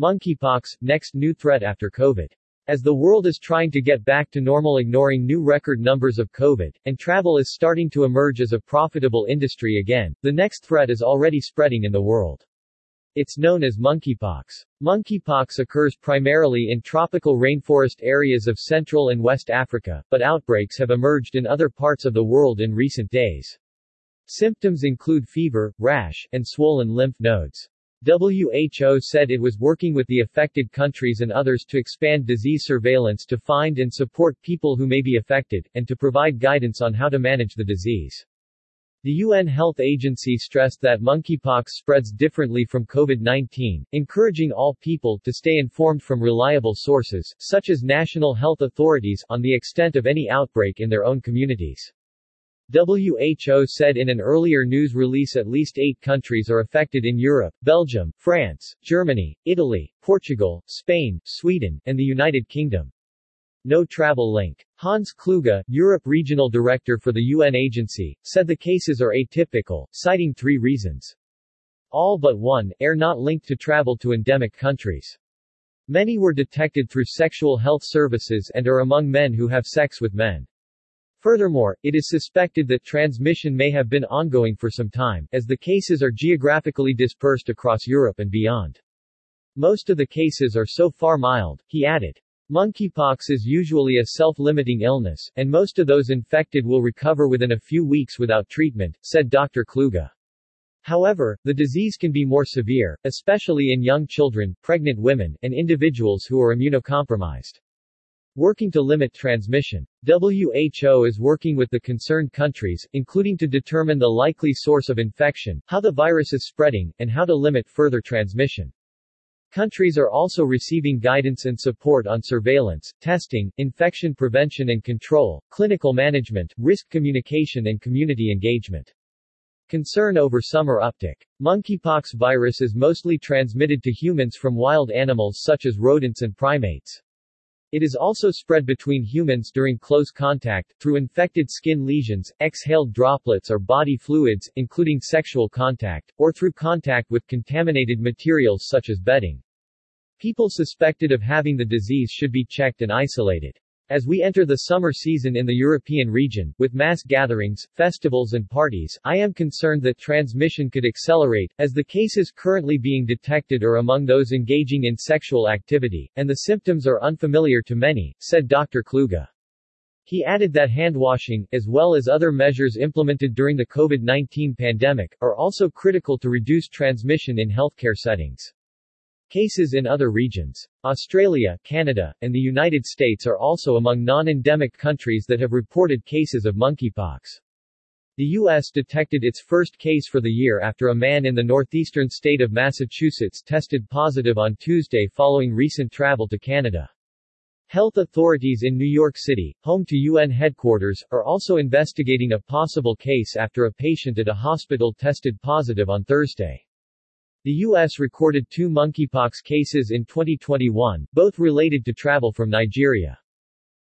Monkeypox, next new threat after COVID. As the world is trying to get back to normal ignoring new record numbers of COVID, and travel is starting to emerge as a profitable industry again, the next threat is already spreading in the world. It's known as monkeypox. Monkeypox occurs primarily in tropical rainforest areas of Central and West Africa, but outbreaks have emerged in other parts of the world in recent days. Symptoms include fever, rash, and swollen lymph nodes. WHO said it was working with the affected countries and others to expand disease surveillance to find and support people who may be affected, and to provide guidance on how to manage the disease. The UN Health Agency stressed that monkeypox spreads differently from COVID-19, encouraging all people to stay informed from reliable sources, such as national health authorities, on the extent of any outbreak in their own communities. WHO said in an earlier news release at least eight countries are affected in Europe, Belgium, France, Germany, Italy, Portugal, Spain, Sweden, and the United Kingdom. No travel link. Hans Kluge, Europe Regional Director for the UN agency, said the cases are atypical, citing three reasons. All but one, are not linked to travel to endemic countries. Many were detected through sexual health services and are among men who have sex with men. Furthermore, it is suspected that transmission may have been ongoing for some time, as the cases are geographically dispersed across Europe and beyond. Most of the cases are so far mild, he added. Monkeypox is usually a self-limiting illness, and most of those infected will recover within a few weeks without treatment, said Dr. Kluge. However, the disease can be more severe, especially in young children, pregnant women, and individuals who are immunocompromised. Working to limit transmission. WHO is working with the concerned countries, including to determine the likely source of infection, how the virus is spreading, and how to limit further transmission. Countries are also receiving guidance and support on surveillance, testing, infection prevention and control, clinical management, risk communication and community engagement. Concern over summer uptick. Monkeypox virus is mostly transmitted to humans from wild animals such as rodents and primates. It is also spread between humans during close contact, through infected skin lesions, exhaled droplets or body fluids, including sexual contact, or through contact with contaminated materials such as bedding. People suspected of having the disease should be checked and isolated. As we enter the summer season in the European region, with mass gatherings, festivals and parties, I am concerned that transmission could accelerate, as the cases currently being detected are among those engaging in sexual activity, and the symptoms are unfamiliar to many, said Dr. Kluge. He added that handwashing, as well as other measures implemented during the COVID-19 pandemic, are also critical to reduce transmission in healthcare settings. Cases in other regions. Australia, Canada, and the United States are also among non-endemic countries that have reported cases of monkeypox. The U.S. detected its first case for the year after a man in the northeastern state of Massachusetts tested positive on Tuesday following recent travel to Canada. Health authorities in New York City, home to UN headquarters, are also investigating a possible case after a patient at a hospital tested positive on Thursday. The U.S. recorded two monkeypox cases in 2021, both related to travel from Nigeria.